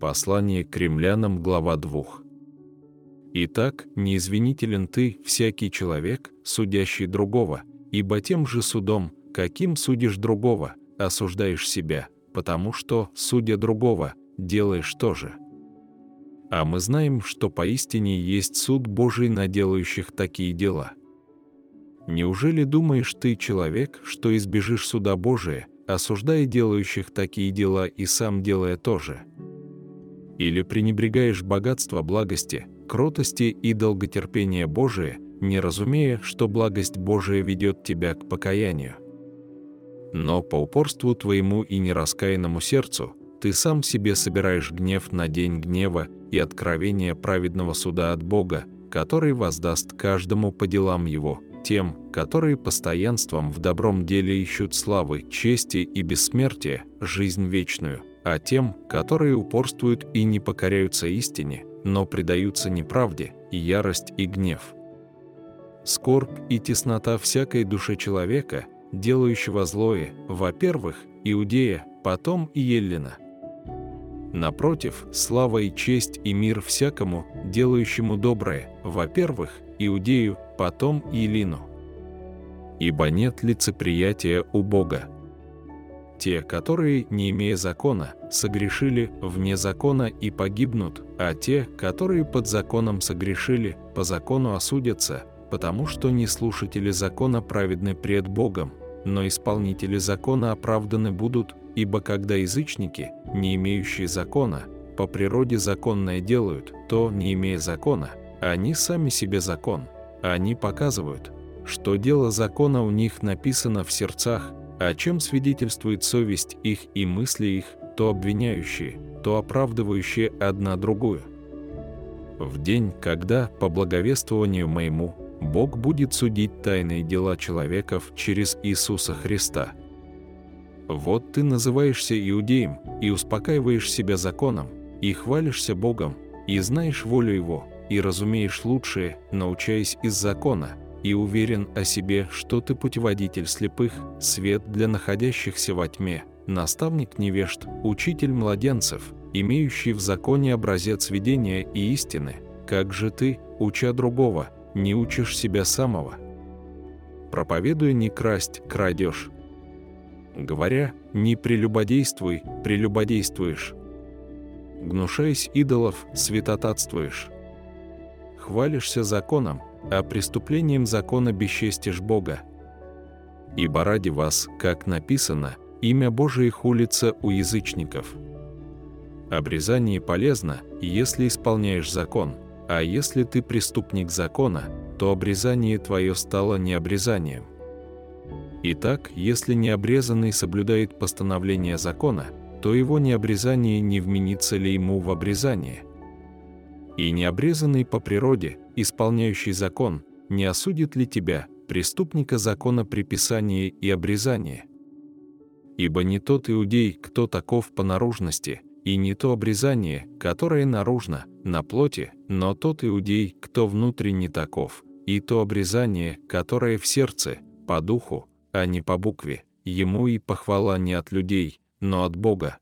Послание к римлянам, глава 2. Итак, неизвинителен ты, всякий человек, судящий другого, ибо тем же судом, каким судишь другого, осуждаешь себя, потому что, судя другого, делаешь то же. А мы знаем, что поистине есть суд Божий на делающих такие дела. Неужели думаешь ты, человек, что избежишь суда Божия, осуждая делающих такие дела и сам делая то же? Или пренебрегаешь богатство благости, кротости и долготерпения Божия, не разумея, что благость Божия ведет тебя к покаянию? Но по упорству твоему и нераскаянному сердцу ты сам себе собираешь гнев на день гнева и откровение праведного суда от Бога, который воздаст каждому по делам его, тем, которые постоянством в добром деле ищут славы, чести и бессмертия, жизнь вечную, а тем, которые упорствуют и не покоряются истине, но предаются неправде, и ярость и гнев. Скорбь и теснота всякой души человека, делающего злое, во-первых, Иудея, потом и Еллина. Напротив, слава и честь и мир всякому, делающему доброе, во-первых, Иудею, потом и Илину. Ибо нет лицеприятия у Бога. Те, которые, не имея закона, согрешили вне закона и погибнут, а те, которые под законом согрешили, по закону осудятся, потому что не слушатели закона праведны пред Богом, но исполнители закона оправданы будут, ибо когда язычники, не имеющие закона, по природе законное делают, то, не имея закона, они сами себе закон. Они показывают, что дело закона у них написано в сердцах, о чем свидетельствует совесть их и мысли их, то обвиняющие, то оправдывающие одна другую. В день, когда, по благовествованию моему, Бог будет судить тайные дела человеков через Иисуса Христа. Вот ты называешься иудеем и успокаиваешь себя законом, и хвалишься Богом, и знаешь волю Его, и разумеешь лучшее, научаясь из закона, и уверен о себе, что ты путеводитель слепых, свет для находящихся во тьме, наставник невежд, учитель младенцев, имеющий в законе образец видения и истины, как же ты, уча другого, не учишь себя самого? Проповедуя не красть, крадешь. Говоря, не прелюбодействуй, прелюбодействуешь. Гнушаясь идолов, святотатствуешь. Хвалишься законом, а преступлением закона бесчестишь Бога. Ибо ради вас, как написано, имя Божие хулится у язычников. Обрезание полезно, если исполняешь закон, а если ты преступник закона, то обрезание твое стало необрезанием. Итак, если необрезанный соблюдает постановление закона, то его необрезание не вменится ли ему в обрезание – и необрезанный по природе, исполняющий закон, не осудит ли тебя, преступника закона приписания и обрезания? Ибо не тот иудей, кто таков по наружности, и не то обрезание, которое наружно, на плоти, но тот иудей, кто внутренне таков, и то обрезание, которое в сердце, по духу, а не по букве, ему и похвала не от людей, но от Бога.